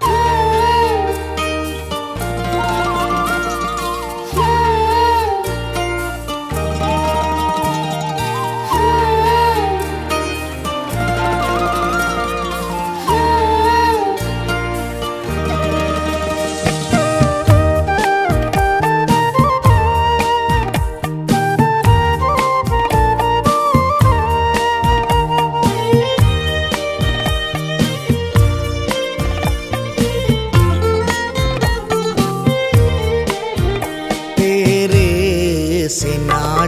Woo!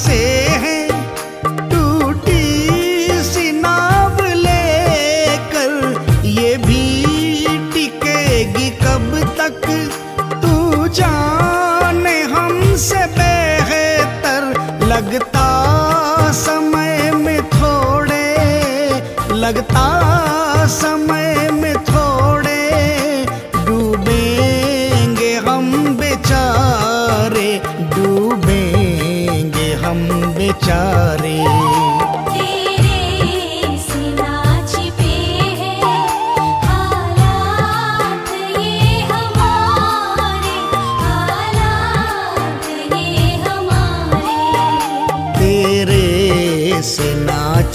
से है टूटी सी नाव लेकर ये भी टिकेगी कब तक तू जाने हमसे बेहतर लगता समय में थोड़े लगता समय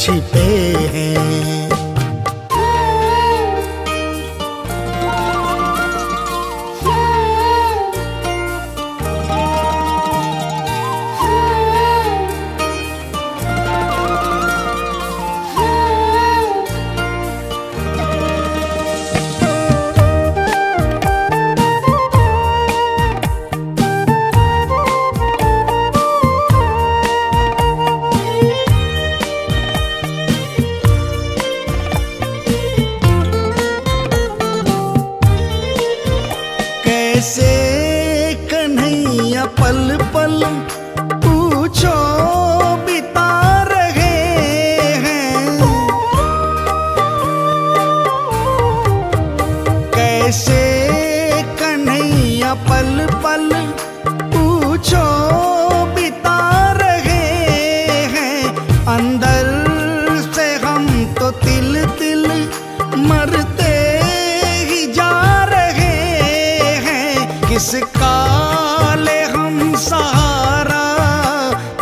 छिपे हैं कैसे कन्हैया पल पल पूछो बिता रहे हैं कैसे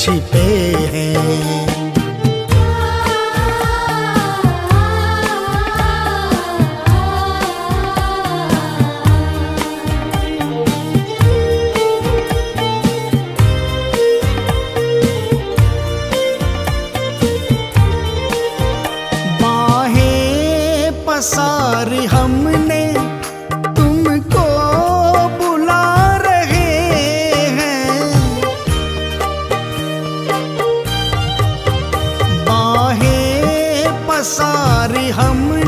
छिपे हैं पसार हम सारी हम